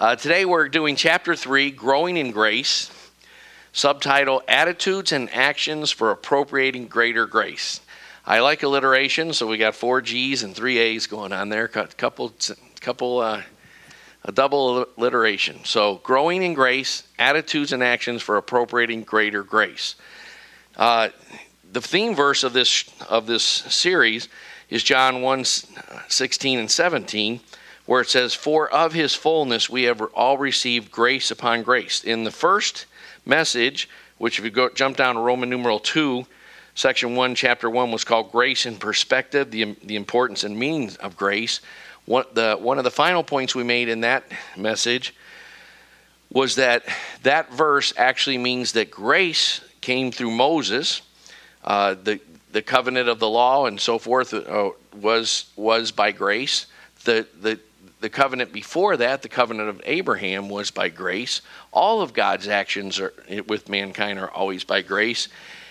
Uh, today we're doing chapter 3, Growing in Grace, subtitle Attitudes and Actions for Appropriating Greater Grace. I like alliteration, so we got four G's and three A's going on there, couple, couple, uh, a double alliteration. So, growing in grace, attitudes and actions for appropriating greater grace. Uh, the theme verse of this of this series is John 1 16 and 17, where it says, For of his fullness we have all received grace upon grace. In the first message, which if you go jump down to Roman numeral 2, section 1, chapter 1 was called Grace in Perspective, the, the importance and meaning of grace. One, the, one of the final points we made in that message was that that verse actually means that grace came through Moses. Uh, the, the covenant of the law and so forth uh, was was by grace. The the the covenant before that, the covenant of Abraham, was by grace. All of God's actions are, with mankind are always by grace,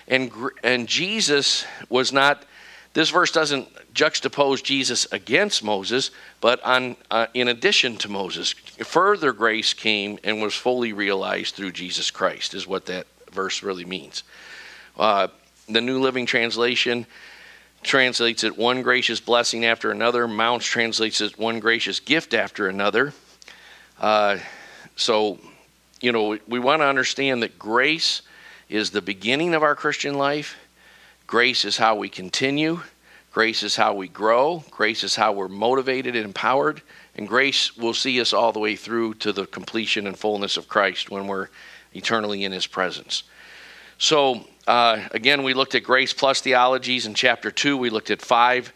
and and Jesus was not. This verse doesn't juxtapose Jesus against Moses, but on uh, in addition to Moses, further grace came and was fully realized through Jesus Christ. Is what that verse really means. Uh, the New Living Translation translates it one gracious blessing after another. Mounce translates it one gracious gift after another. Uh, so, you know, we, we want to understand that grace is the beginning of our Christian life. Grace is how we continue. Grace is how we grow. Grace is how we're motivated and empowered. And grace will see us all the way through to the completion and fullness of Christ when we're eternally in His presence. So, uh, again, we looked at grace plus theologies in chapter 2. We looked at five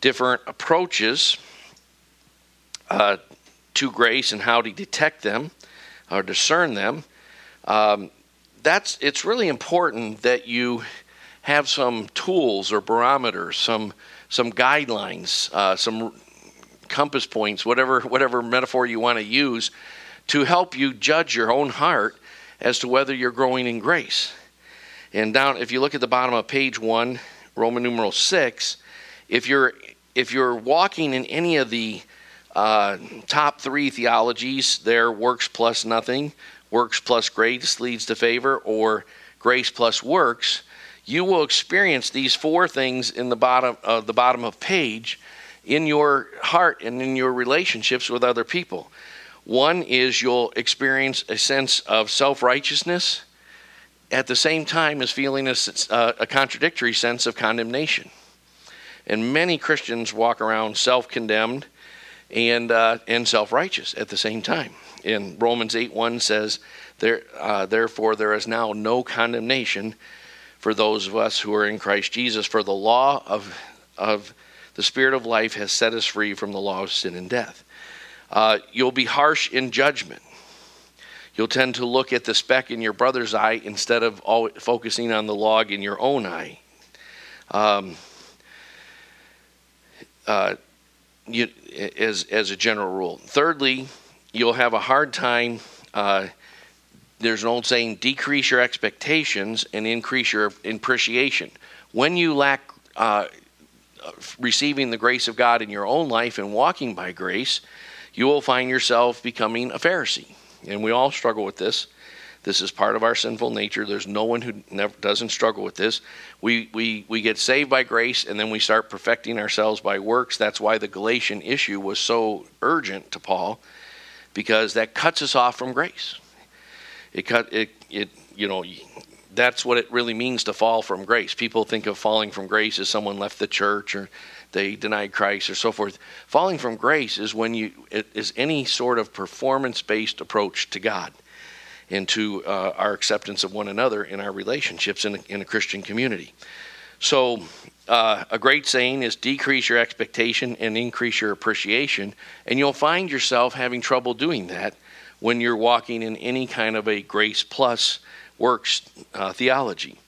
different approaches uh, to grace and how to detect them or discern them. Um, that's it's really important that you have some tools or barometers, some some guidelines, uh, some compass points, whatever whatever metaphor you want to use, to help you judge your own heart as to whether you're growing in grace. And down, if you look at the bottom of page one, Roman numeral six, if you're if you're walking in any of the uh, top three theologies, there works plus nothing, works plus grace leads to favor, or grace plus works, you will experience these four things in the bottom of uh, the bottom of page in your heart and in your relationships with other people. One is you'll experience a sense of self righteousness at the same time as feeling a, uh, a contradictory sense of condemnation. And many Christians walk around self condemned and, uh, and self righteous at the same time. In Romans 8 1 says, there, uh, Therefore, there is now no condemnation for those of us who are in Christ Jesus, for the law of, of the Spirit of life has set us free from the law of sin and death. Uh, you'll be harsh in judgment. You'll tend to look at the speck in your brother's eye instead of focusing on the log in your own eye. Um, uh, you, as, as a general rule. Thirdly, you'll have a hard time. Uh, there's an old saying decrease your expectations and increase your appreciation. When you lack uh, receiving the grace of God in your own life and walking by grace, you will find yourself becoming a Pharisee and we all struggle with this. This is part of our sinful nature. There's no one who never doesn't struggle with this. We, we, we get saved by grace and then we start perfecting ourselves by works. That's why the Galatian issue was so urgent to Paul because that cuts us off from grace. It cut it it you know that's what it really means to fall from grace. People think of falling from grace as someone left the church or they denied Christ or so forth. Falling from grace is when you it is any sort of performance-based approach to God and to uh, our acceptance of one another in our relationships in a, in a Christian community. So, uh, a great saying is decrease your expectation and increase your appreciation, and you'll find yourself having trouble doing that when you're walking in any kind of a grace plus works uh, theology.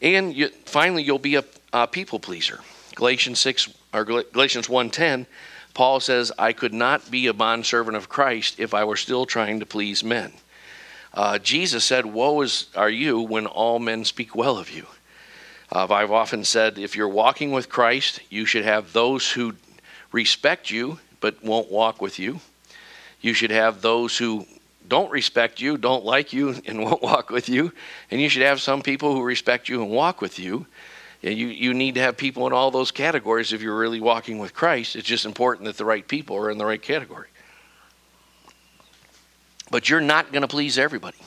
And you, finally, you'll be a, a people pleaser. Galatians 6 or Galatians 1:10, Paul says, "I could not be a bondservant of Christ if I were still trying to please men." Uh, Jesus said, "Woe is are you when all men speak well of you." Uh, I've often said, if you're walking with Christ, you should have those who respect you but won't walk with you. You should have those who don't respect you, don't like you, and won't walk with you. And you should have some people who respect you and walk with you. You, you need to have people in all those categories if you're really walking with Christ. It's just important that the right people are in the right category. But you're not going to please everybody.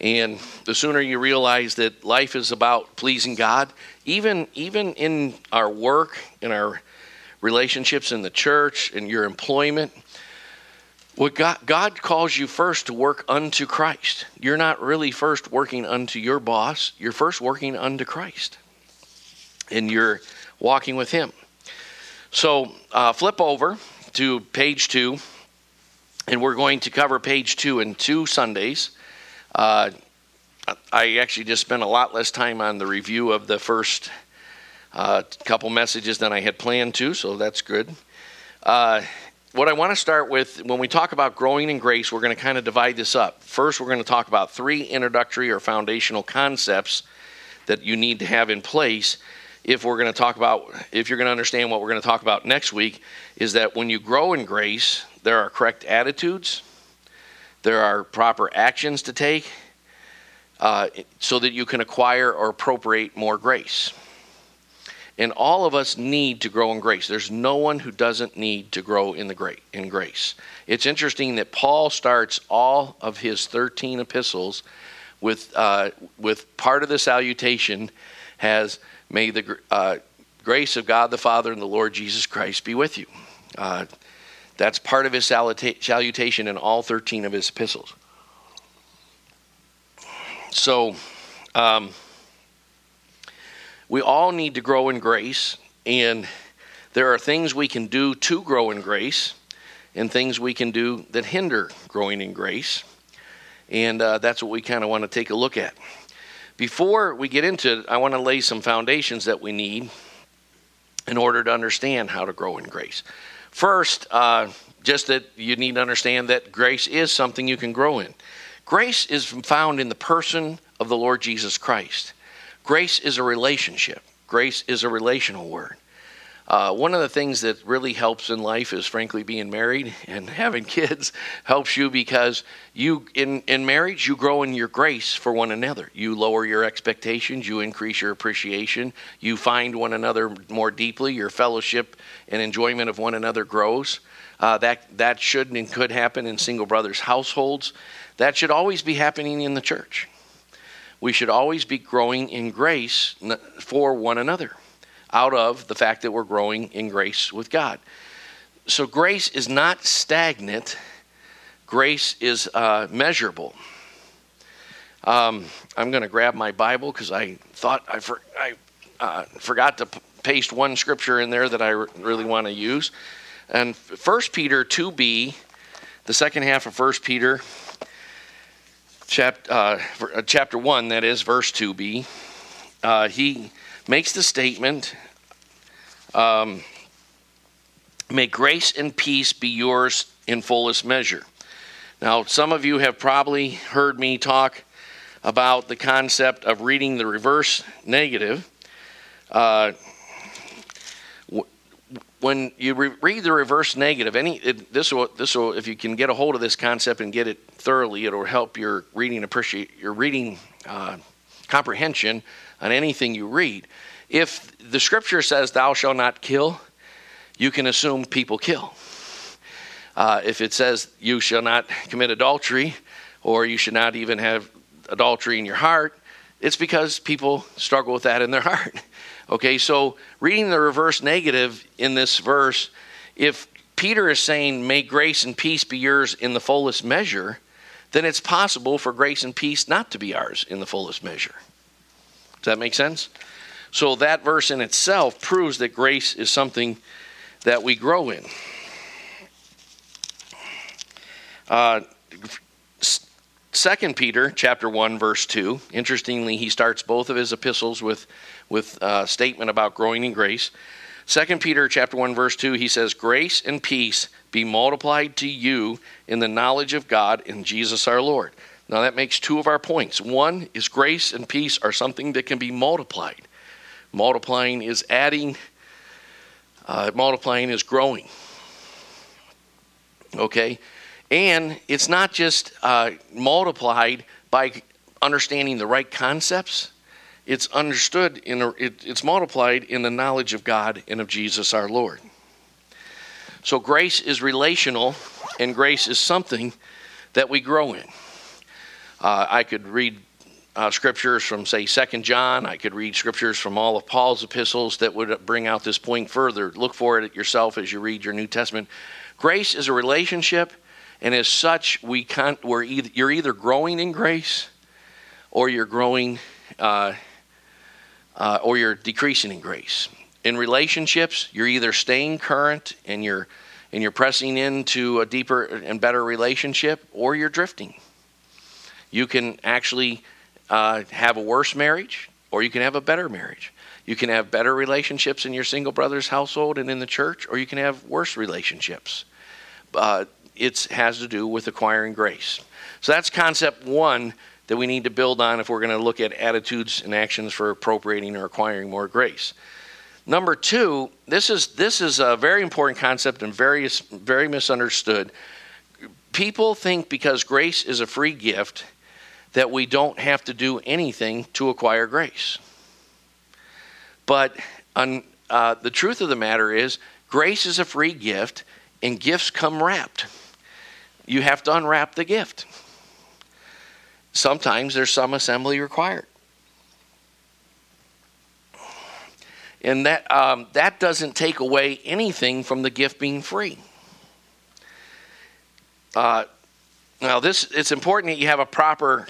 And the sooner you realize that life is about pleasing God, even even in our work, in our relationships in the church, in your employment, what God, God calls you first to work unto Christ. You're not really first working unto your boss, you're first working unto Christ. And you're walking with Him. So uh, flip over to page two, and we're going to cover page two in two Sundays. Uh, I actually just spent a lot less time on the review of the first uh, couple messages than I had planned to, so that's good. What I want to start with when we talk about growing in grace, we're going to kind of divide this up. First, we're going to talk about three introductory or foundational concepts that you need to have in place if we're going to talk about, if you're going to understand what we're going to talk about next week, is that when you grow in grace, there are correct attitudes, there are proper actions to take uh, so that you can acquire or appropriate more grace. And all of us need to grow in grace. There's no one who doesn't need to grow in the great in grace. It's interesting that Paul starts all of his 13 epistles with uh, with part of the salutation has may the uh, grace of God the Father and the Lord Jesus Christ be with you. Uh, that's part of his salutation in all 13 of his epistles. So, um, we all need to grow in grace, and there are things we can do to grow in grace, and things we can do that hinder growing in grace. And uh, that's what we kind of want to take a look at. Before we get into it, I want to lay some foundations that we need in order to understand how to grow in grace. First, uh, just that you need to understand that grace is something you can grow in. Grace is found in the person of the Lord Jesus Christ. Grace is a relationship, grace is a relational word. Uh, one of the things that really helps in life is frankly being married and having kids helps you because you in, in marriage you grow in your grace for one another. You lower your expectations you increase your appreciation you find one another more deeply your fellowship and enjoyment of one another grows. Uh, that that should and could happen in single brothers households. That should always be happening in the church we should always be growing in grace for one another out of the fact that we're growing in grace with God. So grace is not stagnant, grace is uh, measurable. Um, I'm going to grab my Bible because I thought I, for, I uh, forgot to p- paste one scripture in there that I really want to use. And 1 Peter 2b, the second half of 1 Peter chapter, uh, uh, chapter 1, that is, verse 2b, uh, he makes the statement um, May grace and peace be yours in fullest measure. Now, some of you have probably heard me talk about the concept of reading the reverse negative. Uh, when you re- read the reverse negative, any it, this will this will if you can get a hold of this concept and get it thoroughly, it'll help your reading appreciate your reading uh, comprehension on anything you read. If the scripture says "Thou shalt not kill," you can assume people kill. Uh, if it says you shall not commit adultery, or you should not even have adultery in your heart, it's because people struggle with that in their heart. Okay, so reading the reverse negative in this verse, if Peter is saying, May grace and peace be yours in the fullest measure, then it's possible for grace and peace not to be ours in the fullest measure. Does that make sense? So that verse in itself proves that grace is something that we grow in. Uh, Second Peter chapter 1 verse 2. Interestingly, he starts both of his epistles with with a statement about growing in grace. Second Peter chapter 1 verse 2 he says grace and peace be multiplied to you in the knowledge of God in Jesus our Lord. Now that makes two of our points. One is grace and peace are something that can be multiplied. Multiplying is adding, uh, multiplying is growing. Okay? And it's not just uh, multiplied by understanding the right concepts, it's understood, in a, it, it's multiplied in the knowledge of God and of Jesus our Lord. So grace is relational, and grace is something that we grow in. Uh, I could read uh, scriptures from, say, Second John. I could read scriptures from all of Paul's epistles that would bring out this point further. Look for it yourself as you read your New Testament. Grace is a relationship, and as such, we can't, we're either, you're either growing in grace or you're growing uh, uh, or you're decreasing in grace. In relationships, you're either staying current and you're and you're pressing into a deeper and better relationship, or you're drifting. You can actually uh, have a worse marriage, or you can have a better marriage. You can have better relationships in your single brother's household and in the church, or you can have worse relationships. Uh, it has to do with acquiring grace. So that's concept one that we need to build on if we're going to look at attitudes and actions for appropriating or acquiring more grace. Number two, this is this is a very important concept and very very misunderstood. People think because grace is a free gift that we don't have to do anything to acquire grace. But uh, the truth of the matter is, grace is a free gift, and gifts come wrapped. You have to unwrap the gift. Sometimes there's some assembly required. And that, um, that doesn't take away anything from the gift being free. Uh, now, this it's important that you have a proper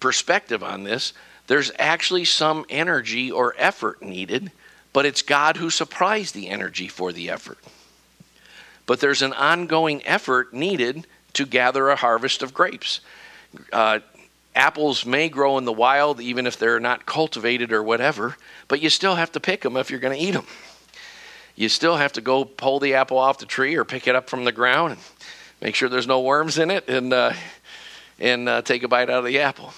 perspective on this. There's actually some energy or effort needed, but it's God who supplies the energy for the effort. But there's an ongoing effort needed to gather a harvest of grapes. Uh, apples may grow in the wild even if they're not cultivated or whatever, but you still have to pick them if you're going to eat them. You still have to go pull the apple off the tree or pick it up from the ground and make sure there's no worms in it and, uh, and uh, take a bite out of the apple.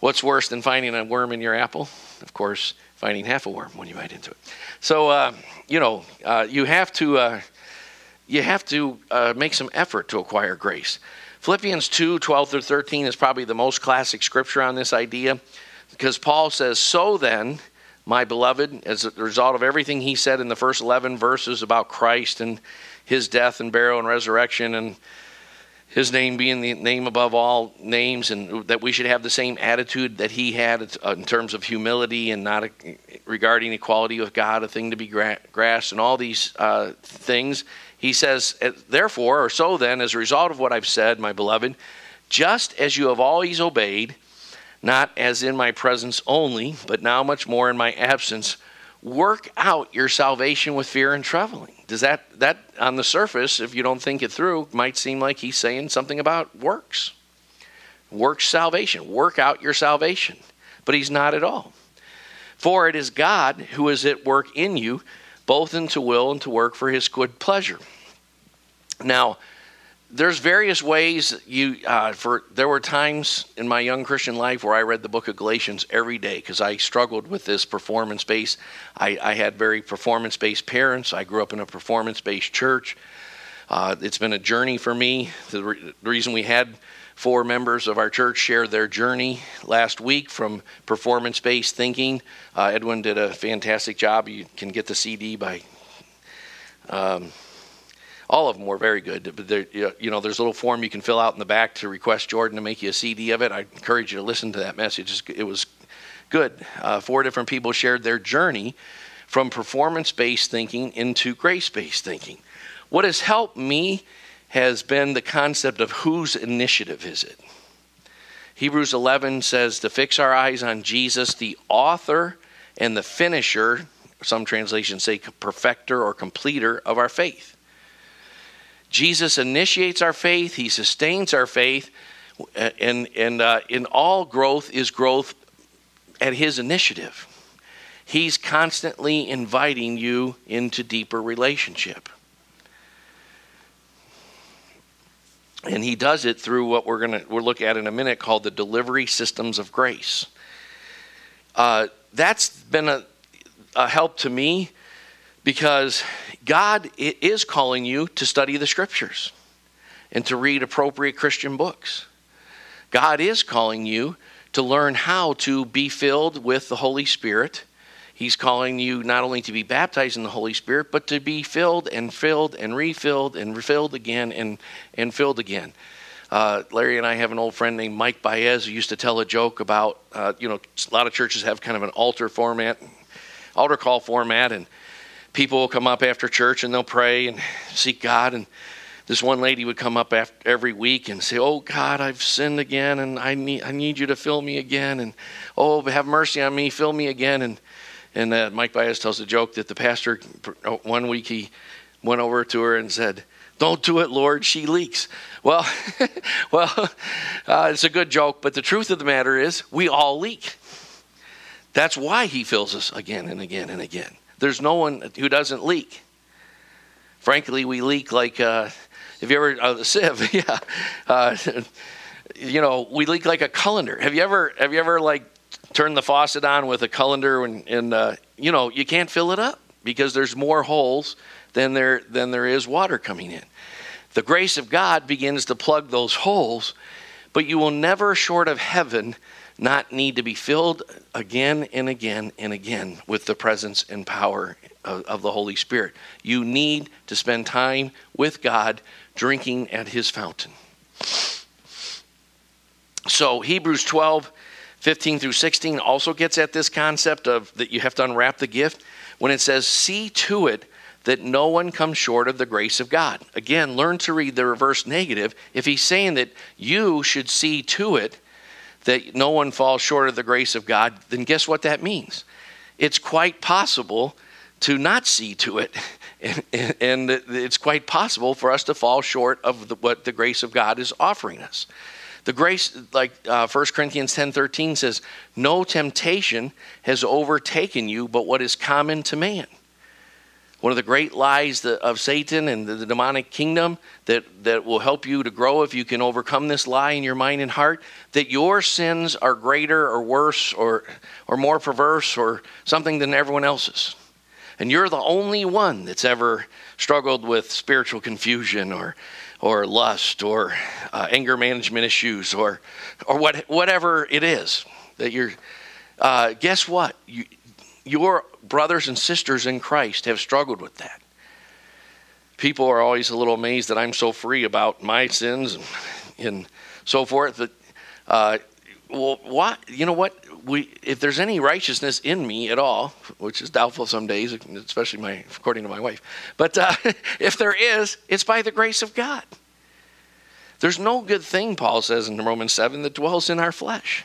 What's worse than finding a worm in your apple? Of course, finding half a worm when you bite into it. So, uh, you know, uh, you have to. Uh, you have to uh, make some effort to acquire grace. Philippians 2 12 through 13 is probably the most classic scripture on this idea because Paul says, So then, my beloved, as a result of everything he said in the first 11 verses about Christ and his death and burial and resurrection and his name being the name above all names, and that we should have the same attitude that he had in terms of humility and not regarding equality with God, a thing to be grasped, and all these uh, things. He says, eh, Therefore, or so then, as a result of what I've said, my beloved, just as you have always obeyed, not as in my presence only, but now much more in my absence, work out your salvation with fear and trembling. Does that, that on the surface, if you don't think it through, might seem like he's saying something about works. Works salvation. Work out your salvation. But he's not at all. For it is God who is at work in you both into will and to work for his good pleasure. Now, there's various ways you uh, for there were times in my young christian life where i read the book of galatians every day because i struggled with this performance based I, I, had very performance based parents. I grew up in a performance based church. Uh, it's been a journey for me. The, re- the reason we had Four members of our church shared their journey last week from performance based thinking. Uh, Edwin did a fantastic job. You can get the CD by. Um, all of them were very good. But there, you know, there's a little form you can fill out in the back to request Jordan to make you a CD of it. I encourage you to listen to that message. It was good. Uh, four different people shared their journey from performance based thinking into grace based thinking. What has helped me has been the concept of whose initiative is it? Hebrews 11 says to fix our eyes on Jesus, the author and the finisher, some translations say perfecter or completer of our faith. Jesus initiates our faith, he sustains our faith, and, and uh, in all growth is growth at his initiative. He's constantly inviting you into deeper relationship. And he does it through what we're going to we'll look at in a minute called the delivery systems of grace uh, that's been a, a help to me because god is calling you to study the scriptures and to read appropriate Christian books. God is calling you to learn how to be filled with the Holy Spirit. He's calling you not only to be baptized in the Holy Spirit, but to be filled and filled and refilled and refilled again and, and filled again. Uh, Larry and I have an old friend named Mike Baez who used to tell a joke about, uh, you know, a lot of churches have kind of an altar format, altar call format, and people will come up after church and they'll pray and seek God. And this one lady would come up every week and say, "Oh God, I've sinned again, and I need I need you to fill me again, and oh have mercy on me, fill me again." And and uh, Mike Baez tells a joke that the pastor one week he went over to her and said, "Don't do it, Lord. She leaks." Well, well, uh, it's a good joke, but the truth of the matter is, we all leak. That's why He fills us again and again and again. There's no one who doesn't leak. Frankly, we leak like. Uh, have you ever uh, sieve? yeah. Uh, you know, we leak like a colander. Have you ever have you ever like turned the faucet on with a colander and, and uh, you know you can't fill it up because there's more holes than there than there is water coming in. The grace of God begins to plug those holes, but you will never, short of heaven, not need to be filled again and again and again with the presence and power of, of the Holy Spirit. You need to spend time with God drinking at his fountain. So, Hebrews 12, 15 through 16 also gets at this concept of that you have to unwrap the gift when it says, See to it that no one comes short of the grace of God. Again, learn to read the reverse negative. If he's saying that you should see to it that no one falls short of the grace of God, then guess what that means? It's quite possible to not see to it. And, and it's quite possible for us to fall short of the, what the grace of God is offering us. The grace, like uh, 1 Corinthians 10 13 says, no temptation has overtaken you but what is common to man. One of the great lies of Satan and the demonic kingdom that, that will help you to grow if you can overcome this lie in your mind and heart that your sins are greater or worse or, or more perverse or something than everyone else's and you're the only one that's ever struggled with spiritual confusion or or lust or uh, anger management issues or or what whatever it is that you're uh, guess what? You, your brothers and sisters in Christ have struggled with that. People are always a little amazed that I'm so free about my sins and, and so forth that uh, well what you know what we, if there's any righteousness in me at all, which is doubtful some days, especially my, according to my wife, but uh, if there is, it's by the grace of God. There's no good thing, Paul says in Romans 7, that dwells in our flesh.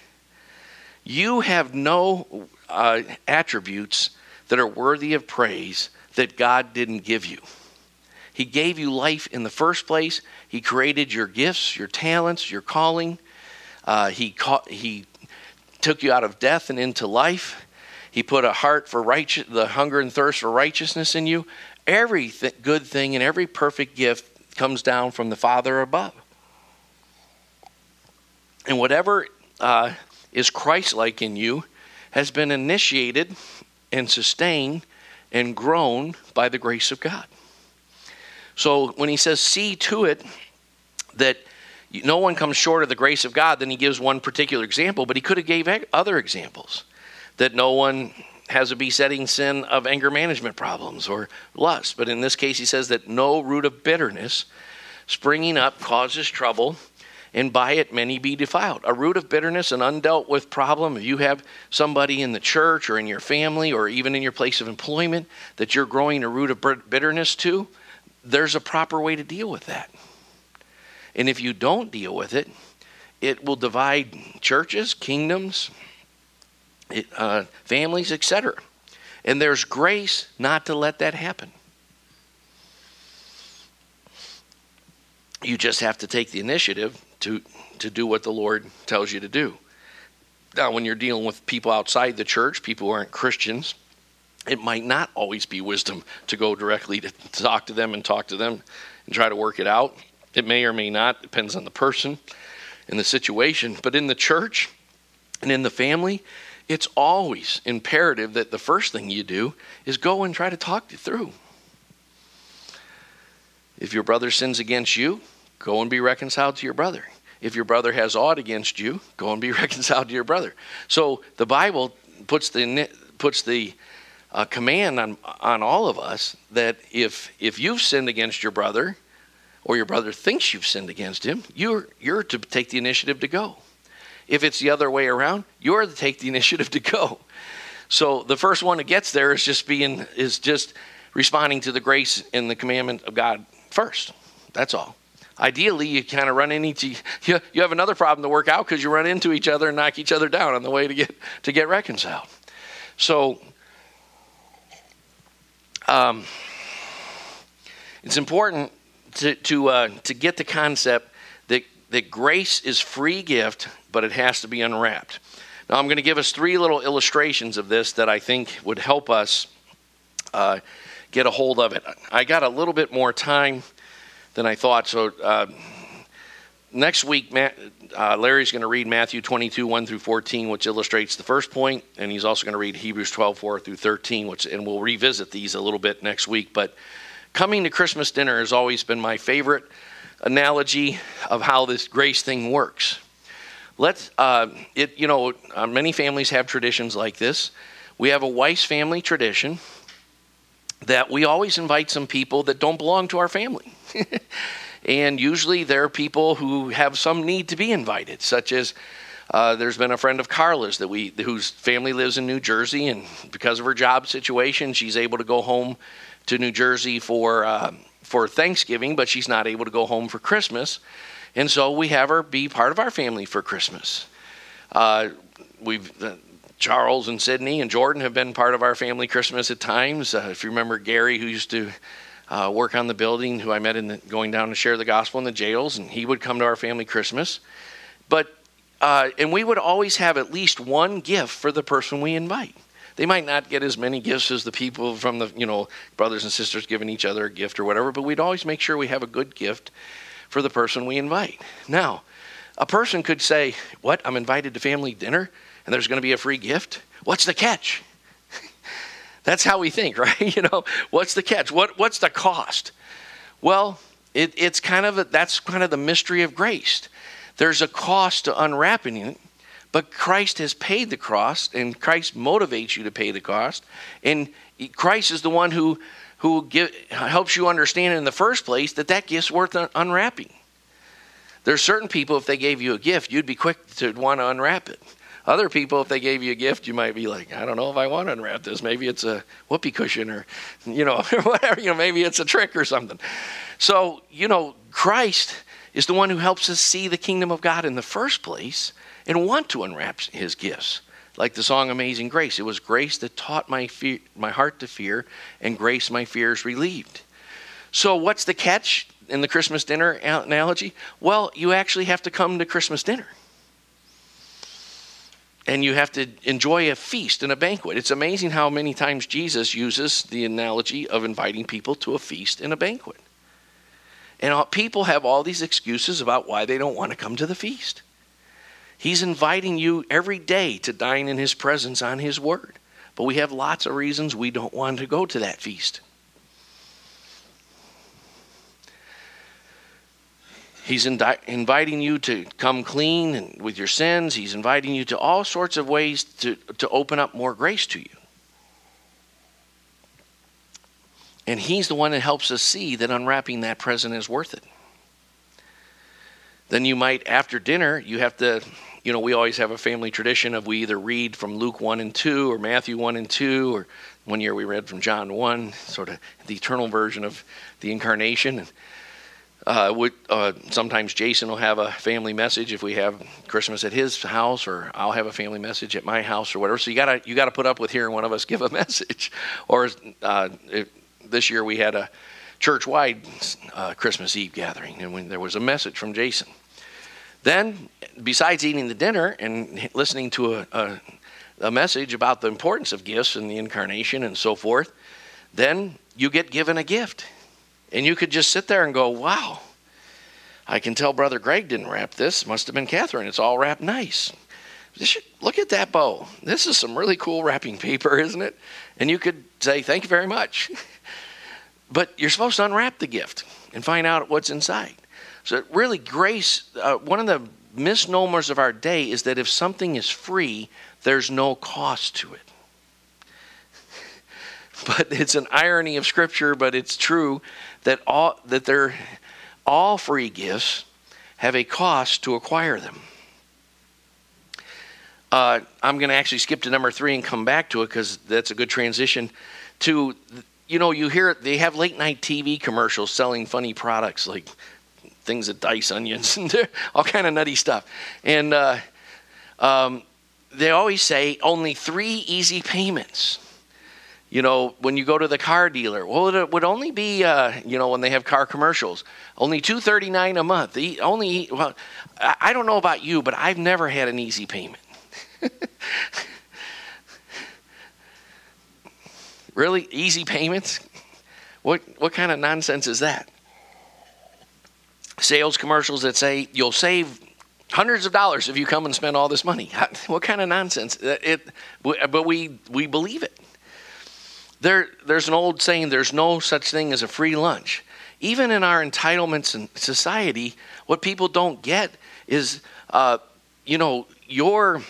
You have no uh, attributes that are worthy of praise that God didn't give you. He gave you life in the first place. He created your gifts, your talents, your calling. Uh, he, ca- he took you out of death and into life. He put a heart for righteous, the hunger and thirst for righteousness in you. Every th- good thing and every perfect gift comes down from the Father above. And whatever uh, is Christ like in you has been initiated and sustained and grown by the grace of God. So when he says, see to it that no one comes short of the grace of God. Then he gives one particular example, but he could have gave other examples that no one has a besetting sin of anger management problems or lust. But in this case, he says that no root of bitterness springing up causes trouble, and by it many be defiled. A root of bitterness, an undealt with problem, if you have somebody in the church or in your family or even in your place of employment that you're growing a root of bitterness to, there's a proper way to deal with that. And if you don't deal with it, it will divide churches, kingdoms, uh, families, etc. And there's grace not to let that happen. You just have to take the initiative to, to do what the Lord tells you to do. Now, when you're dealing with people outside the church, people who aren't Christians, it might not always be wisdom to go directly to talk to them and talk to them and try to work it out. It may or may not, depends on the person and the situation. But in the church and in the family, it's always imperative that the first thing you do is go and try to talk it through. If your brother sins against you, go and be reconciled to your brother. If your brother has aught against you, go and be reconciled to your brother. So the Bible puts the puts the uh, command on on all of us that if if you've sinned against your brother, or your brother thinks you've sinned against him, you're you're to take the initiative to go. If it's the other way around, you're to take the initiative to go. So the first one that gets there is just being is just responding to the grace and the commandment of God first. That's all. Ideally, you kind of run into you, you have another problem to work out because you run into each other and knock each other down on the way to get to get reconciled. So um, it's important to to uh, to get the concept that that grace is free gift, but it has to be unwrapped. Now, I'm going to give us three little illustrations of this that I think would help us uh, get a hold of it. I got a little bit more time than I thought, so uh, next week, Matt, uh, Larry's going to read Matthew 22, 1 through 14, which illustrates the first point, and he's also going to read Hebrews 12, 4 through 13, which, and we'll revisit these a little bit next week. But coming to Christmas dinner has always been my favorite analogy of how this grace thing works. Let's, uh, it, you know, uh, many families have traditions like this. We have a Weiss family tradition that we always invite some people that don't belong to our family. and usually they're people who have some need to be invited, such as uh, there's been a friend of Carla's that we whose family lives in New Jersey, and because of her job situation, she's able to go home to New Jersey for uh, for Thanksgiving, but she's not able to go home for Christmas. And so we have her be part of our family for Christmas. Uh, we've uh, Charles and Sydney and Jordan have been part of our family Christmas at times. Uh, if you remember Gary, who used to uh, work on the building, who I met in the, going down to share the gospel in the jails, and he would come to our family Christmas. But uh, and we would always have at least one gift for the person we invite. They might not get as many gifts as the people from the you know brothers and sisters giving each other a gift or whatever, but we'd always make sure we have a good gift for the person we invite. Now, a person could say, What? I'm invited to family dinner and there's going to be a free gift? What's the catch? That's how we think, right? You know, what's the catch? What, what's the cost? Well, it, it's kind of a, that's kind of the mystery of grace. There's a cost to unwrapping it, but Christ has paid the cost, and Christ motivates you to pay the cost. And Christ is the one who who give, helps you understand in the first place that that gift's worth unwrapping. There's certain people, if they gave you a gift, you'd be quick to want to unwrap it. Other people, if they gave you a gift, you might be like, I don't know if I want to unwrap this. Maybe it's a whoopee cushion or, you know, whatever. You know, maybe it's a trick or something. So, you know, Christ is the one who helps us see the kingdom of God in the first place and want to unwrap his gifts like the song Amazing Grace. It was grace that taught my, fear, my heart to fear, and grace my fears relieved. So, what's the catch in the Christmas dinner analogy? Well, you actually have to come to Christmas dinner. And you have to enjoy a feast and a banquet. It's amazing how many times Jesus uses the analogy of inviting people to a feast and a banquet. And people have all these excuses about why they don't want to come to the feast. He's inviting you every day to dine in His presence on His Word. But we have lots of reasons we don't want to go to that feast. He's indi- inviting you to come clean and with your sins. He's inviting you to all sorts of ways to, to open up more grace to you. And He's the one that helps us see that unwrapping that present is worth it. Then you might, after dinner, you have to you know, we always have a family tradition of we either read from Luke 1 and 2 or Matthew 1 and 2, or one year we read from John 1, sort of the eternal version of the incarnation. And, uh, we, uh, sometimes Jason will have a family message if we have Christmas at his house, or I'll have a family message at my house, or whatever. So you gotta you gotta put up with hearing one of us give a message. Or uh, if, this year we had a church-wide uh, Christmas Eve gathering, and when there was a message from Jason. Then, besides eating the dinner and listening to a, a, a message about the importance of gifts and the incarnation and so forth, then you get given a gift. And you could just sit there and go, wow, I can tell Brother Greg didn't wrap this. Must have been Catherine. It's all wrapped nice. Look at that bow. This is some really cool wrapping paper, isn't it? And you could say, thank you very much. but you're supposed to unwrap the gift and find out what's inside. So, really, grace, uh, one of the misnomers of our day is that if something is free, there's no cost to it. but it's an irony of Scripture, but it's true that all, that they're, all free gifts have a cost to acquire them. Uh, I'm going to actually skip to number three and come back to it because that's a good transition to, you know, you hear they have late night TV commercials selling funny products like things that dice onions and all kind of nutty stuff. And uh, um, they always say only three easy payments. You know, when you go to the car dealer, well, it would only be, uh, you know, when they have car commercials, only two thirty nine a month. The only, well, I don't know about you, but I've never had an easy payment. really, easy payments? What what kind of nonsense is that? Sales commercials that say you'll save hundreds of dollars if you come and spend all this money. What kind of nonsense? It, but we we believe it. There, there's an old saying: "There's no such thing as a free lunch." Even in our entitlements in society, what people don't get is, uh, you know, your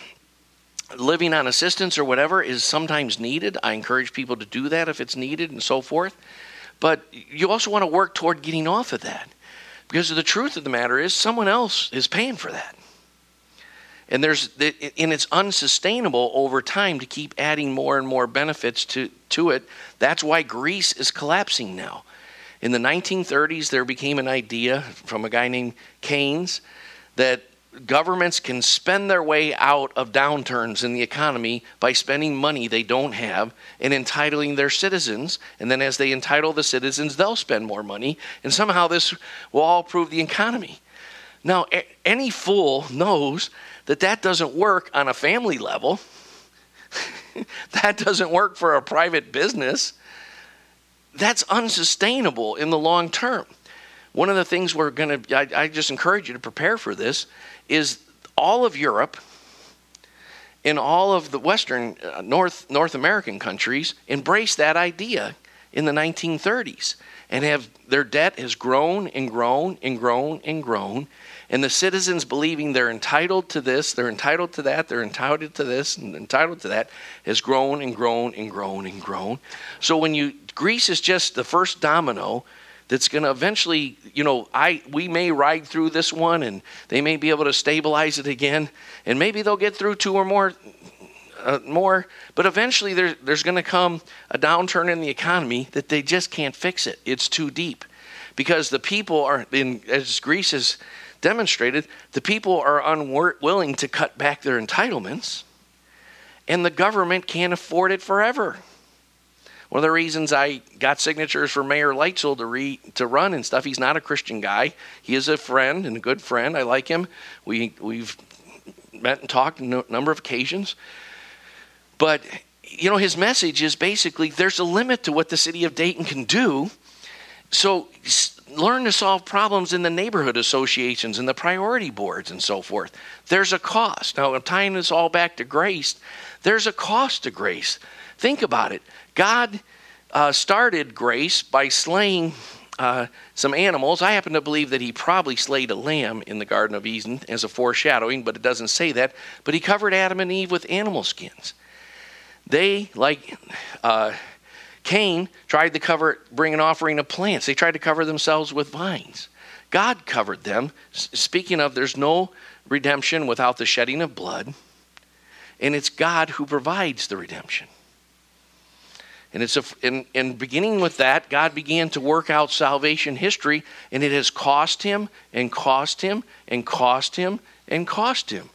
living on assistance or whatever is sometimes needed. I encourage people to do that if it's needed and so forth. But you also want to work toward getting off of that. Because the truth of the matter is, someone else is paying for that. And there's and it's unsustainable over time to keep adding more and more benefits to, to it. That's why Greece is collapsing now. In the 1930s, there became an idea from a guy named Keynes that governments can spend their way out of downturns in the economy by spending money they don't have and entitling their citizens. And then, as they entitle the citizens, they'll spend more money. And somehow, this will all improve the economy. Now, any fool knows that that doesn't work on a family level, that doesn't work for a private business. That's unsustainable in the long term. One of the things we're going to, I just encourage you to prepare for this, is all of Europe and all of the Western, uh, North, North American countries embraced that idea in the 1930s and have their debt has grown and grown and grown and grown. And the citizens believing they're entitled to this they're entitled to that they're entitled to this and entitled to that has grown and grown and grown and grown. So when you greece is just the first domino that's going to eventually, you know, I we may ride through this one and they may be able to stabilize it again, and maybe they'll get through two or more. Uh, more, but eventually there, there's going to come a downturn in the economy that they just can't fix it. It's too deep, because the people are, in, as Greece has demonstrated, the people are unwilling to cut back their entitlements, and the government can't afford it forever. One of the reasons I got signatures for Mayor Leitzell to re, to run and stuff. He's not a Christian guy. He is a friend and a good friend. I like him. We we've met and talked a number of occasions. But you know, his message is basically there's a limit to what the city of Dayton can do. So learn to solve problems in the neighborhood associations and the priority boards and so forth. There's a cost. Now, I'm tying this all back to grace. There's a cost to grace. Think about it. God uh, started grace by slaying uh, some animals. I happen to believe that he probably slayed a lamb in the Garden of Eden as a foreshadowing, but it doesn't say that. But he covered Adam and Eve with animal skins. They, like uh, Cain, tried to cover, bring an offering of plants. They tried to cover themselves with vines. God covered them. Speaking of, there's no redemption without the shedding of blood, and it's God who provides the redemption. And it's a, in, in beginning with that, God began to work out salvation history, and it has cost him and cost him and cost him and cost him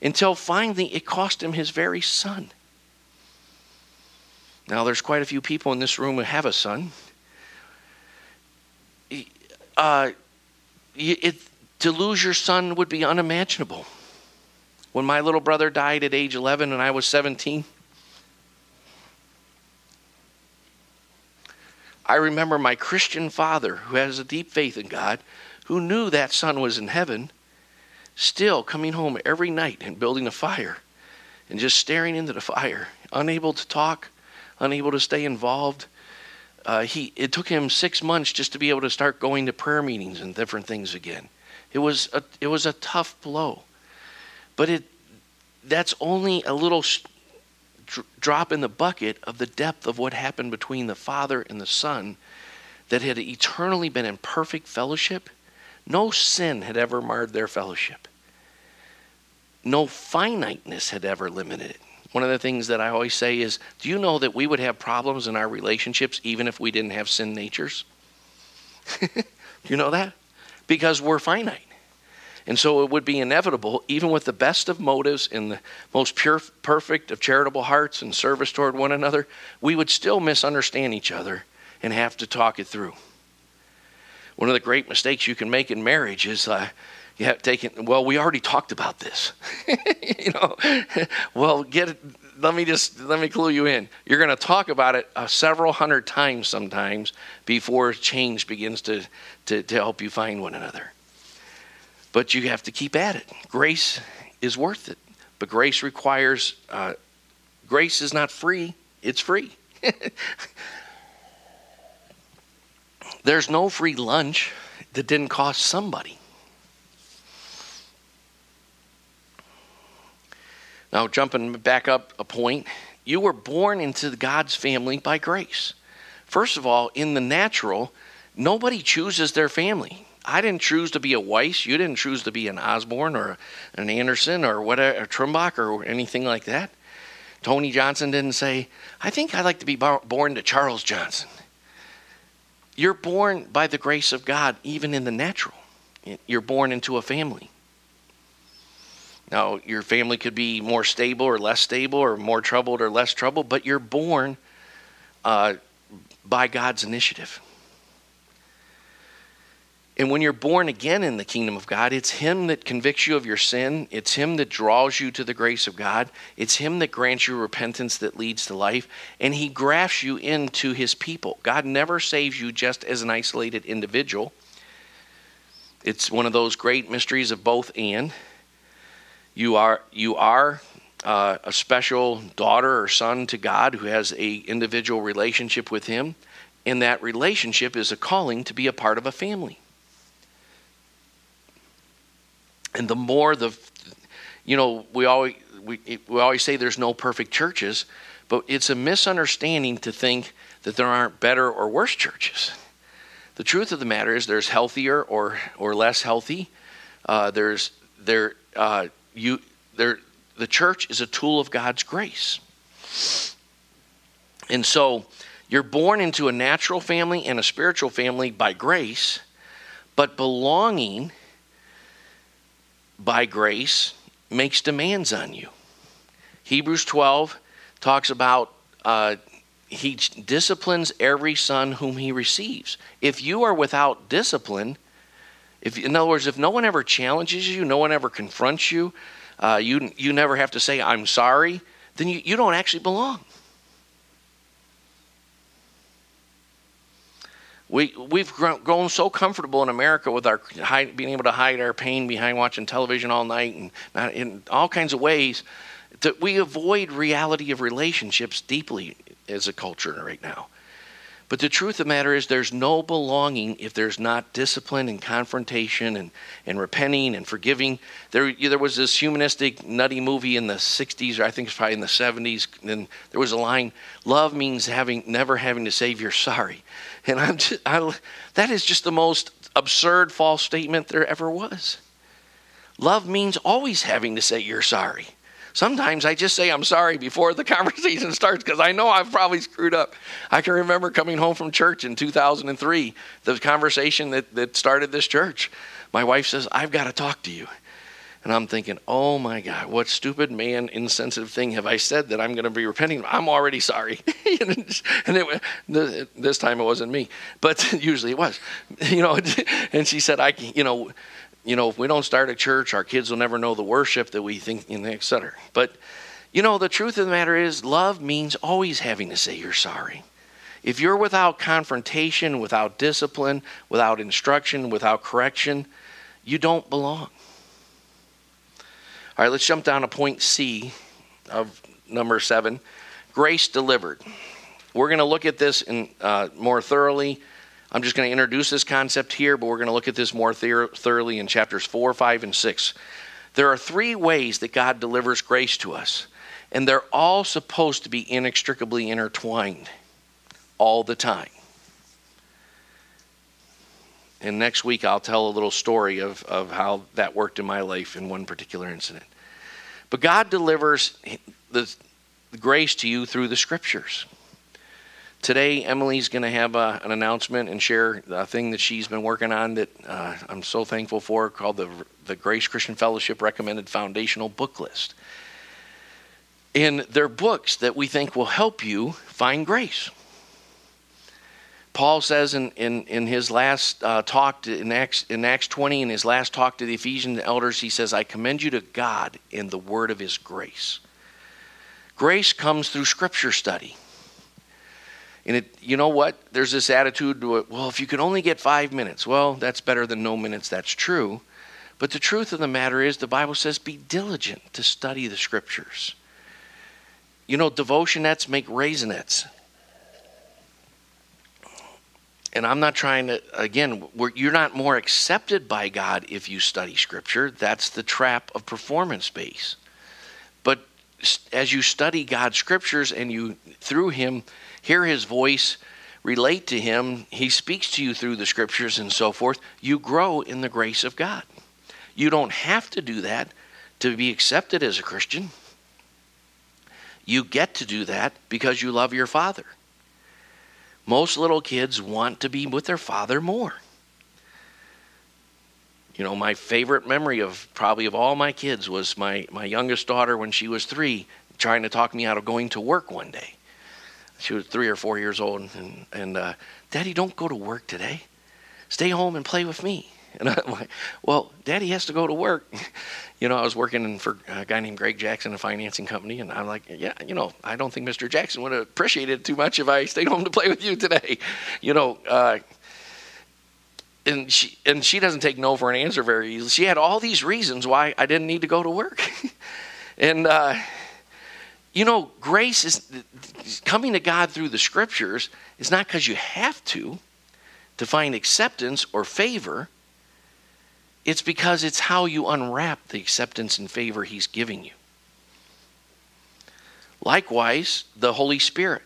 until finally it cost him his very son. Now, there's quite a few people in this room who have a son. Uh, it, to lose your son would be unimaginable. When my little brother died at age 11 and I was 17, I remember my Christian father, who has a deep faith in God, who knew that son was in heaven, still coming home every night and building a fire and just staring into the fire, unable to talk, unable to stay involved. uh, he it took him six months just to be able to start going to prayer meetings and different things again. It was a, it was a tough blow, but it that's only a little sh- drop in the bucket of the depth of what happened between the Father and the Son that had eternally been in perfect fellowship. No sin had ever marred their fellowship. No finiteness had ever limited it. One of the things that I always say is do you know that we would have problems in our relationships even if we didn't have sin natures? Do you know that? Because we're finite. And so it would be inevitable, even with the best of motives and the most pure, perfect of charitable hearts and service toward one another, we would still misunderstand each other and have to talk it through. One of the great mistakes you can make in marriage is uh, you have taken well we already talked about this. You know well get let me just let me clue you in. You're going to talk about it uh, several hundred times sometimes before change begins to, to to help you find one another. But you have to keep at it. Grace is worth it. But grace requires uh, grace is not free it's free. There's no free lunch that didn't cost somebody Now, jumping back up a point, you were born into God's family by grace. First of all, in the natural, nobody chooses their family. I didn't choose to be a Weiss. You didn't choose to be an Osborne or an Anderson or whatever, a Trumbach or anything like that. Tony Johnson didn't say, I think I'd like to be born to Charles Johnson. You're born by the grace of God, even in the natural. You're born into a family. Now, your family could be more stable or less stable, or more troubled or less troubled, but you're born uh, by God's initiative. And when you're born again in the kingdom of God, it's Him that convicts you of your sin. It's Him that draws you to the grace of God. It's Him that grants you repentance that leads to life. And He grafts you into His people. God never saves you just as an isolated individual. It's one of those great mysteries of both and. You are you are uh, a special daughter or son to God who has a individual relationship with Him, and that relationship is a calling to be a part of a family. And the more the, you know, we always we we always say there's no perfect churches, but it's a misunderstanding to think that there aren't better or worse churches. The truth of the matter is there's healthier or or less healthy. Uh, there's there. Uh, you there the church is a tool of God's grace. And so you're born into a natural family and a spiritual family by grace, but belonging by grace makes demands on you. Hebrews 12 talks about uh, he disciplines every son whom he receives. If you are without discipline, if, in other words, if no one ever challenges you, no one ever confronts you, uh, you, you never have to say, I'm sorry, then you, you don't actually belong. We, we've grown so comfortable in America with our hide, being able to hide our pain behind watching television all night and not, in all kinds of ways that we avoid reality of relationships deeply as a culture right now. But the truth of the matter is, there's no belonging if there's not discipline and confrontation and, and repenting and forgiving. There, there was this humanistic, nutty movie in the 60s, or I think it's probably in the 70s, and there was a line Love means having, never having to say you're sorry. And I'm just, I, that is just the most absurd, false statement there ever was. Love means always having to say you're sorry. Sometimes I just say I'm sorry before the conversation starts because I know I've probably screwed up. I can remember coming home from church in 2003, the conversation that, that started this church. My wife says, I've got to talk to you. And I'm thinking, oh my God, what stupid man, insensitive thing have I said that I'm going to be repenting? I'm already sorry. and it, this time it wasn't me, but usually it was. You know, and she said, I, can, you know, you know, if we don't start a church, our kids will never know the worship that we think, know, et cetera. But, you know, the truth of the matter is, love means always having to say you're sorry. If you're without confrontation, without discipline, without instruction, without correction, you don't belong. All right, let's jump down to point C of number seven grace delivered. we're going to look at this in, uh, more thoroughly. I'm just going to introduce this concept here, but we're going to look at this more thoroughly in chapters 4, 5, and 6. There are three ways that God delivers grace to us, and they're all supposed to be inextricably intertwined all the time. And next week, I'll tell a little story of, of how that worked in my life in one particular incident. But God delivers the, the grace to you through the scriptures. Today, Emily's going to have an announcement and share a thing that she's been working on that uh, I'm so thankful for called the, the Grace Christian Fellowship Recommended Foundational Book List. And they're books that we think will help you find grace. Paul says in, in, in his last uh, talk to, in, Acts, in Acts 20, in his last talk to the Ephesian elders, he says, I commend you to God in the word of his grace. Grace comes through scripture study. And it, you know what? There's this attitude to well, if you could only get five minutes, well, that's better than no minutes, that's true. But the truth of the matter is, the Bible says, be diligent to study the scriptures. You know, devotionettes make Raisinets and I'm not trying to, again, you're not more accepted by God if you study Scripture. That's the trap of performance base. But as you study God's Scriptures and you, through Him, hear His voice, relate to Him, He speaks to you through the Scriptures and so forth, you grow in the grace of God. You don't have to do that to be accepted as a Christian. You get to do that because you love your Father. Most little kids want to be with their father more. You know, my favorite memory of probably of all my kids was my, my youngest daughter when she was three trying to talk me out of going to work one day. She was three or four years old, and, and uh, Daddy, don't go to work today. Stay home and play with me. And I'm like, well, Daddy has to go to work. you know, I was working for a guy named Greg Jackson, a financing company, and I'm like, yeah, you know, I don't think Mr. Jackson would have appreciated it too much if I stayed home to play with you today. You know, uh, and she and she doesn't take no for an answer very easily. She had all these reasons why I didn't need to go to work, and uh, you know, grace is coming to God through the Scriptures is not because you have to to find acceptance or favor it's because it's how you unwrap the acceptance and favor He's giving you. Likewise, the Holy Spirit.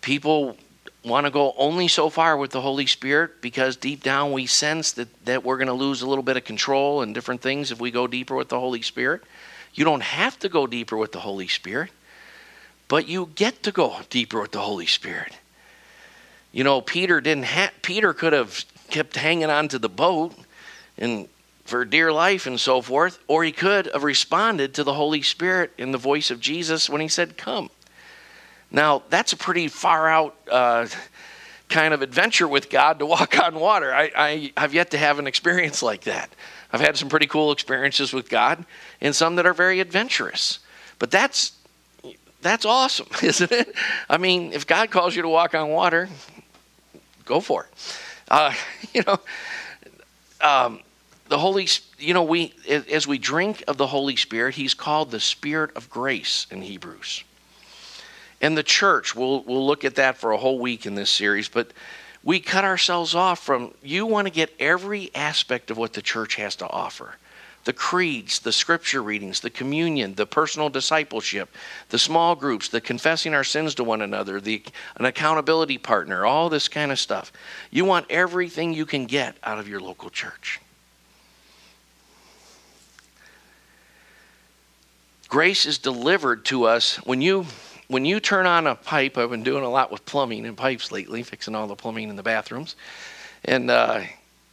People want to go only so far with the Holy Spirit because deep down we sense that, that we're going to lose a little bit of control and different things if we go deeper with the Holy Spirit. You don't have to go deeper with the Holy Spirit, but you get to go deeper with the Holy Spirit. You know, Peter didn't have Peter could have kept hanging on to the boat and for dear life and so forth, or he could have responded to the Holy Spirit in the voice of Jesus when he said, Come. Now, that's a pretty far out uh, kind of adventure with God to walk on water. I, I have yet to have an experience like that. I've had some pretty cool experiences with God and some that are very adventurous. But that's that's awesome, isn't it? I mean, if God calls you to walk on water, go for it. Uh, you know, um, the Holy, you know, we as we drink of the Holy Spirit, He's called the Spirit of grace in Hebrews. And the church, we'll we'll look at that for a whole week in this series, but we cut ourselves off from. You want to get every aspect of what the church has to offer. The creeds, the scripture readings, the communion, the personal discipleship, the small groups, the confessing our sins to one another, the an accountability partner, all this kind of stuff. You want everything you can get out of your local church. Grace is delivered to us when you when you turn on a pipe. I've been doing a lot with plumbing and pipes lately, fixing all the plumbing in the bathrooms. And uh,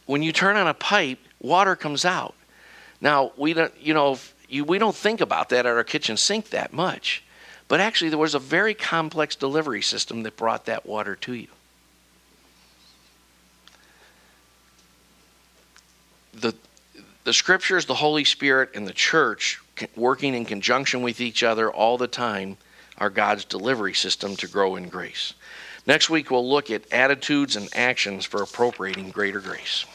when you turn on a pipe, water comes out. Now we don't, you know, you, we don't think about that at our kitchen sink that much, but actually there was a very complex delivery system that brought that water to you. The the scriptures, the Holy Spirit, and the church working in conjunction with each other all the time are God's delivery system to grow in grace. Next week, we'll look at attitudes and actions for appropriating greater grace.